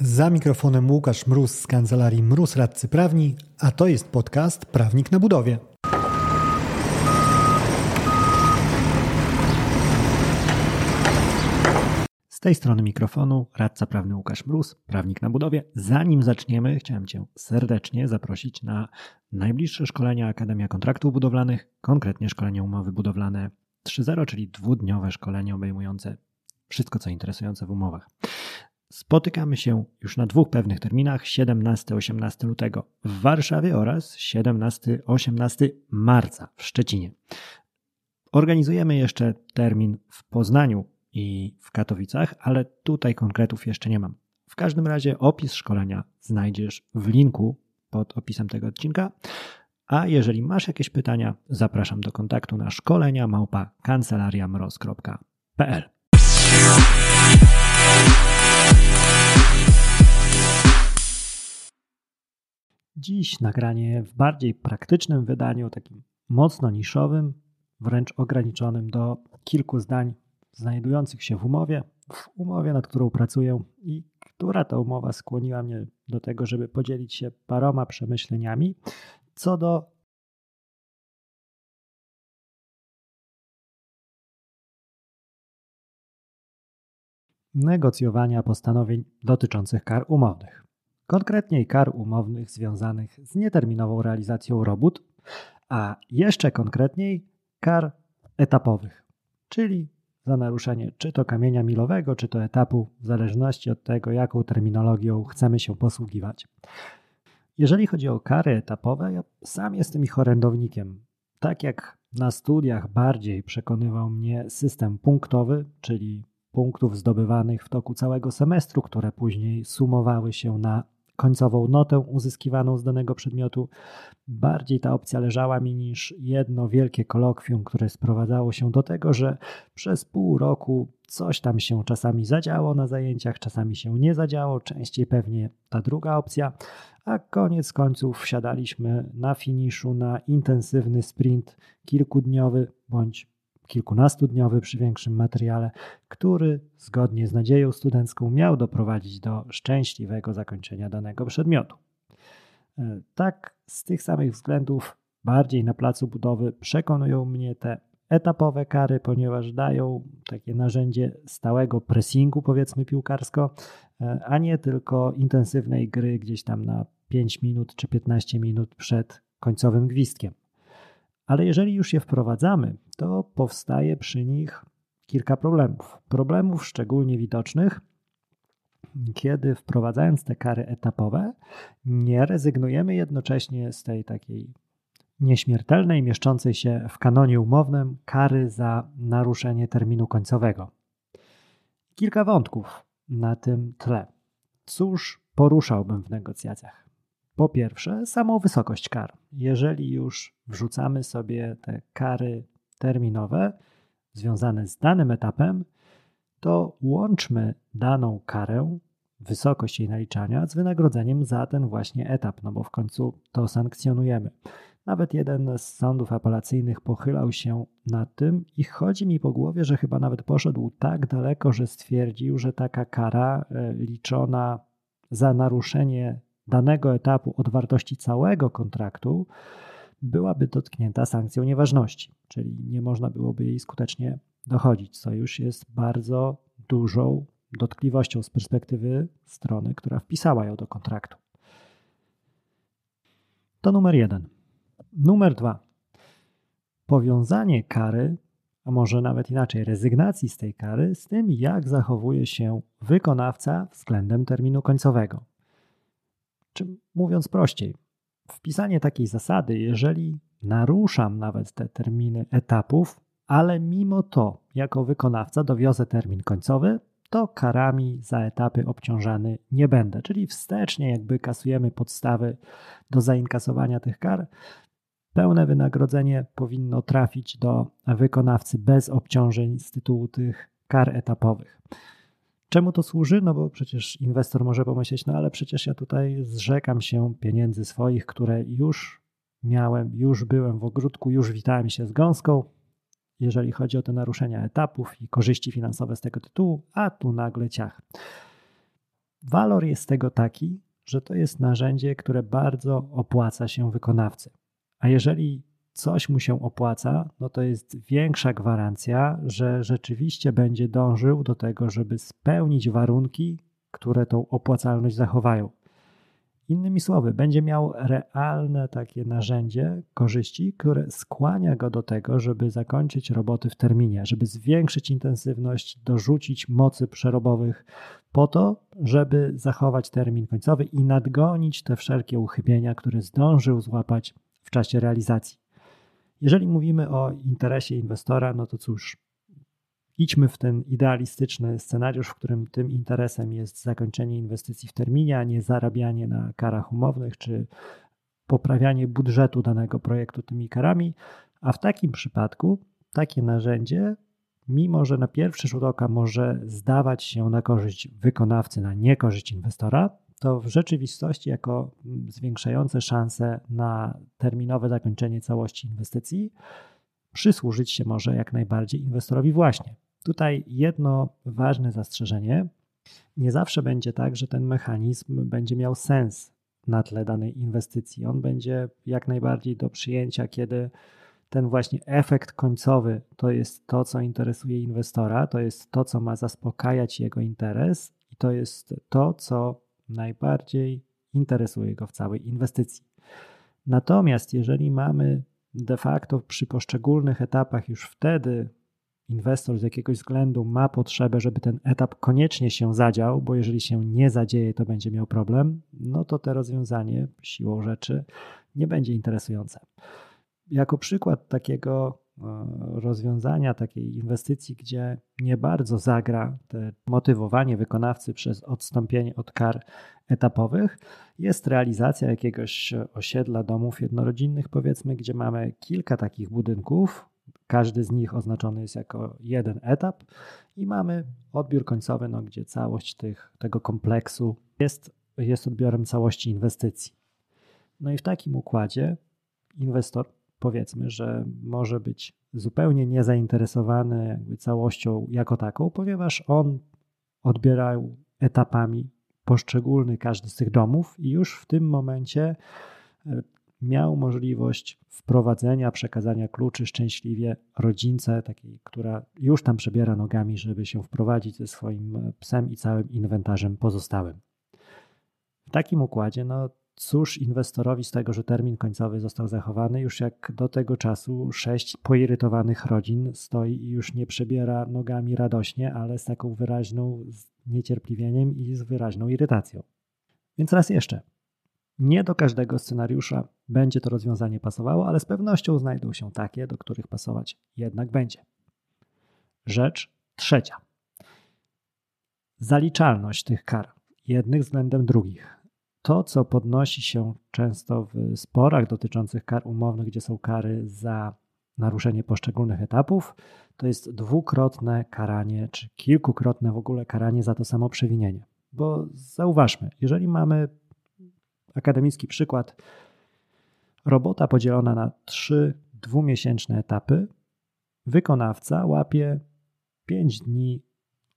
Za mikrofonem Łukasz Mróz z kancelarii Mróz Radcy Prawni, a to jest podcast Prawnik na Budowie. Z tej strony mikrofonu radca prawny Łukasz Mróz, prawnik na budowie. Zanim zaczniemy, chciałem Cię serdecznie zaprosić na najbliższe szkolenia Akademia Kontraktów Budowlanych, konkretnie szkolenie umowy budowlane 3.0, czyli dwudniowe szkolenie obejmujące wszystko, co interesujące w umowach. Spotykamy się już na dwóch pewnych terminach 17-18 lutego w Warszawie oraz 17-18 marca w Szczecinie. Organizujemy jeszcze termin w Poznaniu i w Katowicach, ale tutaj konkretów jeszcze nie mam. W każdym razie opis szkolenia znajdziesz w linku pod opisem tego odcinka. A jeżeli masz jakieś pytania, zapraszam do kontaktu na szkolenia małpa kancelariamroz.pl. Dziś nagranie w bardziej praktycznym wydaniu, takim mocno niszowym, wręcz ograniczonym do kilku zdań znajdujących się w umowie, w umowie, nad którą pracuję i która ta umowa skłoniła mnie do tego, żeby podzielić się paroma przemyśleniami co do negocjowania postanowień dotyczących kar umownych. Konkretniej kar umownych związanych z nieterminową realizacją robót, a jeszcze konkretniej kar etapowych, czyli za naruszenie czy to kamienia milowego, czy to etapu, w zależności od tego, jaką terminologią chcemy się posługiwać. Jeżeli chodzi o kary etapowe, ja sam jestem ich orędownikiem. Tak jak na studiach bardziej przekonywał mnie system punktowy, czyli punktów zdobywanych w toku całego semestru, które później sumowały się na końcową notę uzyskiwaną z danego przedmiotu. Bardziej ta opcja leżała mi niż jedno wielkie kolokwium, które sprowadzało się do tego, że przez pół roku coś tam się czasami zadziało na zajęciach, czasami się nie zadziało, częściej pewnie ta druga opcja, a koniec końców wsiadaliśmy na finiszu na intensywny sprint kilkudniowy bądź kilkunastudniowy przy większym materiale, który zgodnie z nadzieją studencką miał doprowadzić do szczęśliwego zakończenia danego przedmiotu. E, tak, z tych samych względów bardziej na placu budowy przekonują mnie te etapowe kary, ponieważ dają takie narzędzie stałego pressingu, powiedzmy piłkarsko, e, a nie tylko intensywnej gry gdzieś tam na 5 minut czy 15 minut przed końcowym gwizdkiem. Ale jeżeli już je wprowadzamy, to powstaje przy nich kilka problemów. Problemów szczególnie widocznych, kiedy wprowadzając te kary etapowe, nie rezygnujemy jednocześnie z tej takiej nieśmiertelnej, mieszczącej się w kanonie umownym kary za naruszenie terminu końcowego. Kilka wątków na tym tle. Cóż poruszałbym w negocjacjach? Po pierwsze, samą wysokość kar. Jeżeli już wrzucamy sobie te kary terminowe związane z danym etapem, to łączmy daną karę, wysokość jej naliczania z wynagrodzeniem za ten właśnie etap, no bo w końcu to sankcjonujemy. Nawet jeden z sądów apelacyjnych pochylał się nad tym i chodzi mi po głowie, że chyba nawet poszedł tak daleko, że stwierdził, że taka kara e, liczona za naruszenie danego etapu od wartości całego kontraktu byłaby dotknięta sankcją nieważności, czyli nie można byłoby jej skutecznie dochodzić, co już jest bardzo dużą dotkliwością z perspektywy strony, która wpisała ją do kontraktu. To numer jeden. Numer dwa. Powiązanie kary, a może nawet inaczej, rezygnacji z tej kary, z tym, jak zachowuje się wykonawca względem terminu końcowego. Czy mówiąc prościej, wpisanie takiej zasady, jeżeli naruszam nawet te terminy etapów, ale mimo to jako wykonawca dowiozę termin końcowy, to karami za etapy obciążany nie będę. Czyli wstecznie jakby kasujemy podstawy do zainkasowania tych kar. Pełne wynagrodzenie powinno trafić do wykonawcy bez obciążeń z tytułu tych kar etapowych. Czemu to służy? No bo przecież inwestor może pomyśleć, no ale przecież ja tutaj zrzekam się pieniędzy swoich, które już miałem, już byłem w ogródku, już witałem się z gąską, jeżeli chodzi o te naruszenia etapów i korzyści finansowe z tego tytułu, a tu nagle ciach. Walor jest tego taki, że to jest narzędzie, które bardzo opłaca się wykonawcy. A jeżeli coś mu się opłaca, no to jest większa gwarancja, że rzeczywiście będzie dążył do tego, żeby spełnić warunki, które tą opłacalność zachowają. Innymi słowy, będzie miał realne takie narzędzie korzyści, które skłania go do tego, żeby zakończyć roboty w terminie, żeby zwiększyć intensywność, dorzucić mocy przerobowych, po to, żeby zachować termin końcowy i nadgonić te wszelkie uchybienia, które zdążył złapać w czasie realizacji. Jeżeli mówimy o interesie inwestora, no to cóż, idźmy w ten idealistyczny scenariusz, w którym tym interesem jest zakończenie inwestycji w terminie, a nie zarabianie na karach umownych czy poprawianie budżetu danego projektu tymi karami. A w takim przypadku takie narzędzie, mimo że na pierwszy rzut oka może zdawać się na korzyść wykonawcy, na niekorzyść inwestora, to w rzeczywistości jako zwiększające szanse na terminowe zakończenie całości inwestycji przysłużyć się może jak najbardziej inwestorowi właśnie. Tutaj jedno ważne zastrzeżenie. Nie zawsze będzie tak, że ten mechanizm będzie miał sens na tle danej inwestycji. On będzie jak najbardziej do przyjęcia, kiedy ten właśnie efekt końcowy to jest to, co interesuje inwestora, to jest to, co ma zaspokajać jego interes i to jest to, co najbardziej interesuje go w całej inwestycji. Natomiast jeżeli mamy de facto przy poszczególnych etapach już wtedy inwestor z jakiegoś względu ma potrzebę, żeby ten etap koniecznie się zadział, bo jeżeli się nie zadzieje, to będzie miał problem, no to to rozwiązanie siłą rzeczy nie będzie interesujące. Jako przykład takiego rozwiązania, takiej inwestycji, gdzie nie bardzo zagra te motywowanie wykonawcy przez odstąpienie od kar etapowych, jest realizacja jakiegoś osiedla domów jednorodzinnych, powiedzmy, gdzie mamy kilka takich budynków, każdy z nich oznaczony jest jako jeden etap i mamy odbiór końcowy, no, gdzie całość tych, tego kompleksu jest, jest odbiorem całości inwestycji. No i w takim układzie inwestor powiedzmy, że może być zupełnie niezainteresowany jakby całością jako taką, ponieważ on odbierał etapami poszczególny każdy z tych domów i już w tym momencie e, miał możliwość wprowadzenia, przekazania kluczy szczęśliwie rodzince, takiej, która już tam przebiera nogami, żeby się wprowadzić ze swoim psem i całym inwentarzem pozostałym. W takim układzie, no cóż inwestorowi z tego, że termin końcowy został zachowany, już jak do tego czasu sześć poirytowanych rodzin stoi i już nie przebiera nogami radośnie, ale z taką wyraźną niecierpliwieniem i z wyraźną irytacją. Więc raz jeszcze, nie do każdego scenariusza będzie to rozwiązanie pasowało, ale z pewnością znajdą się takie, do których pasować jednak będzie. Rzecz trzecia. Zaliczalność tych kar, jednych względem drugich. To, co podnosi się często w sporach dotyczących kar umownych, gdzie są kary za naruszenie poszczególnych etapów, to jest dwukrotne karanie, czy kilkukrotne w ogóle karanie za to samo przewinienie. Bo zauważmy, jeżeli mamy akademicki przykład. Robota podzielona na trzy dwumiesięczne etapy. Wykonawca łapie 5 dni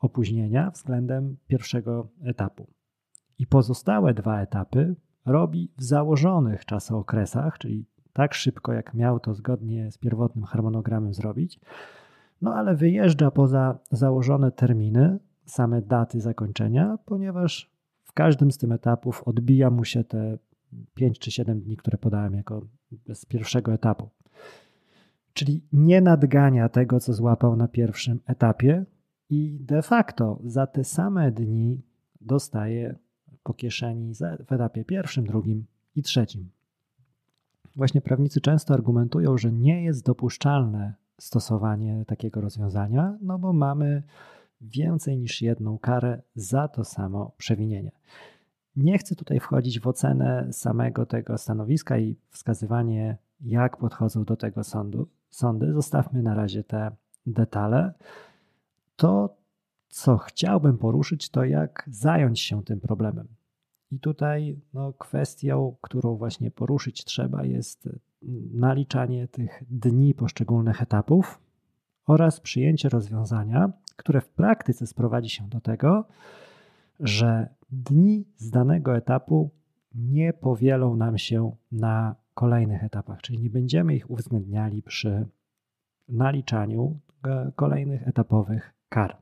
opóźnienia względem pierwszego etapu. I pozostałe dwa etapy robi w założonych czasookresach, czyli tak szybko, jak miał to zgodnie z pierwotnym harmonogramem zrobić, no ale wyjeżdża poza założone terminy, same daty zakończenia, ponieważ w każdym z tych etapów odbija mu się te 5 czy 7 dni, które podałem jako z pierwszego etapu. Czyli nie nadgania tego, co złapał na pierwszym etapie i de facto za te same dni dostaje po kieszeni w etapie pierwszym, drugim i trzecim. Właśnie prawnicy często argumentują, że nie jest dopuszczalne stosowanie takiego rozwiązania, no bo mamy więcej niż jedną karę za to samo przewinienie. Nie chcę tutaj wchodzić w ocenę samego tego stanowiska i wskazywanie, jak podchodzą do tego sądu, sądy. Zostawmy na razie te detale. To, co chciałbym poruszyć, to jak zająć się tym problemem. I tutaj no, kwestią, którą właśnie poruszyć trzeba, jest naliczanie tych dni poszczególnych etapów oraz przyjęcie rozwiązania, które w praktyce sprowadzi się do tego, że dni z danego etapu nie powielą nam się na kolejnych etapach, czyli nie będziemy ich uwzględniali przy naliczaniu e, kolejnych etapowych kar.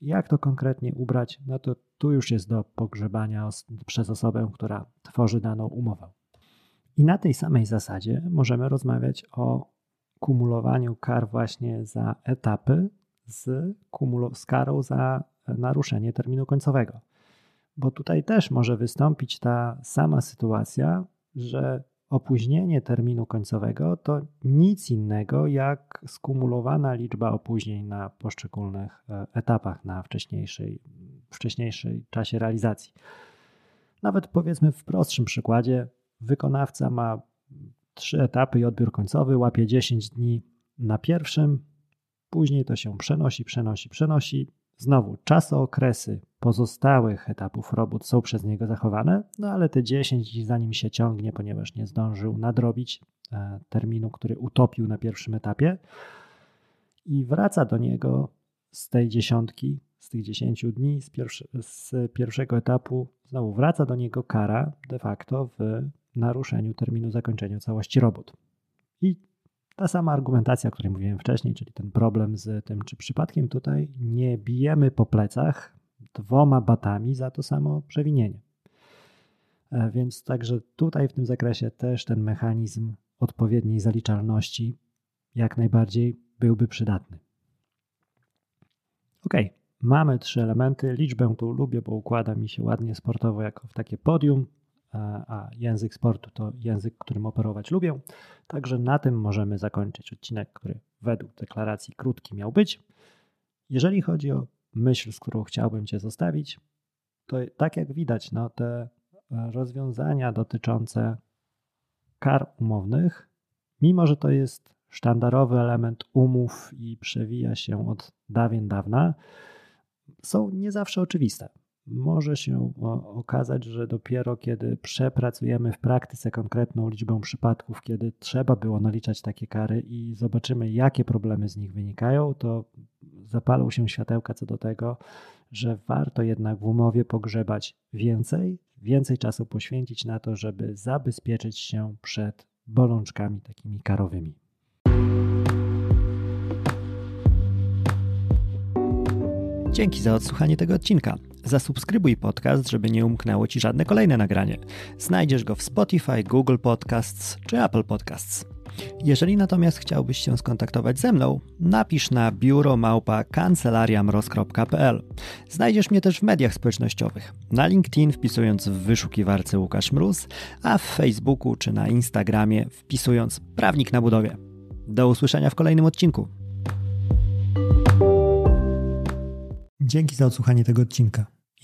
Jak to konkretnie ubrać? No to tu już jest do pogrzebania przez osobę, która tworzy daną umowę. I na tej samej zasadzie możemy rozmawiać o kumulowaniu kar właśnie za etapy z, z karą za naruszenie terminu końcowego. Bo tutaj też może wystąpić ta sama sytuacja, że opóźnienie terminu końcowego to nic innego jak skumulowana liczba opóźnień na poszczególnych e, etapach na wcześniejszej, wcześniejszej czasie realizacji. Nawet powiedzmy w prostszym przykładzie, wykonawca ma trzy etapy i odbiór końcowy, łapie 10 dni na pierwszym, później to się przenosi, przenosi, przenosi. Znowu czasookresy pozostałych etapów robót są przez niego zachowane, no ale te 10 zanim się ciągnie, ponieważ nie zdążył nadrobić e, terminu, który utopił na pierwszym etapie i wraca do niego z tej dziesiątki, z tych 10 dni, z, z pierwszego etapu, znowu wraca do niego kara de facto w naruszeniu terminu zakończenia całości robót. I ta sama argumentacja, o której mówiłem wcześniej, czyli ten problem z tym, czy przypadkiem tutaj nie bijemy po plecach dwoma batami za to samo przewinienie. E, więc także tutaj w tym zakresie też ten mechanizm odpowiedniej zaliczalności jak najbardziej byłby przydatny. Ok, mamy trzy elementy. Liczbę tu lubię, bo układa mi się ładnie sportowo jako w takie podium a język sportu to język, którym operować lubię. Także na tym możemy zakończyć odcinek, który według deklaracji krótki miał być. Jeżeli chodzi o myśl, z którą chciałbym Cię zostawić, to tak jak widać, no, te rozwiązania dotyczące kar umownych, mimo że to jest sztandarowy element umów i przewija się od dawien dawna, są nie zawsze oczywiste może się okazać, że dopiero kiedy przepracujemy w praktyce konkretną liczbę przypadków, kiedy trzeba było naliczać takie kary i zobaczymy, jakie problemy z nich wynikają, to zapalą się światełka co do tego, że warto jednak w umowie pogrzebać więcej, więcej czasu poświęcić na to, żeby zabezpieczyć się przed bolączkami takimi karowymi. Dzięki za odsłuchanie tego odcinka. Zasubskrybuj podcast, żeby nie umknęło Ci żadne kolejne nagranie. Znajdziesz go w Spotify, Google Podcasts czy Apple Podcasts. Jeżeli natomiast chciałbyś się skontaktować ze mną, napisz na biuromałpa kancelariamroz.pl. Znajdziesz mnie też w mediach społecznościowych. Na LinkedIn wpisując w wyszukiwarce Łukasz Mróz, a w Facebooku czy na Instagramie wpisując Prawnik na budowie. Do usłyszenia w kolejnym odcinku. Dzięki za odsłuchanie tego odcinka.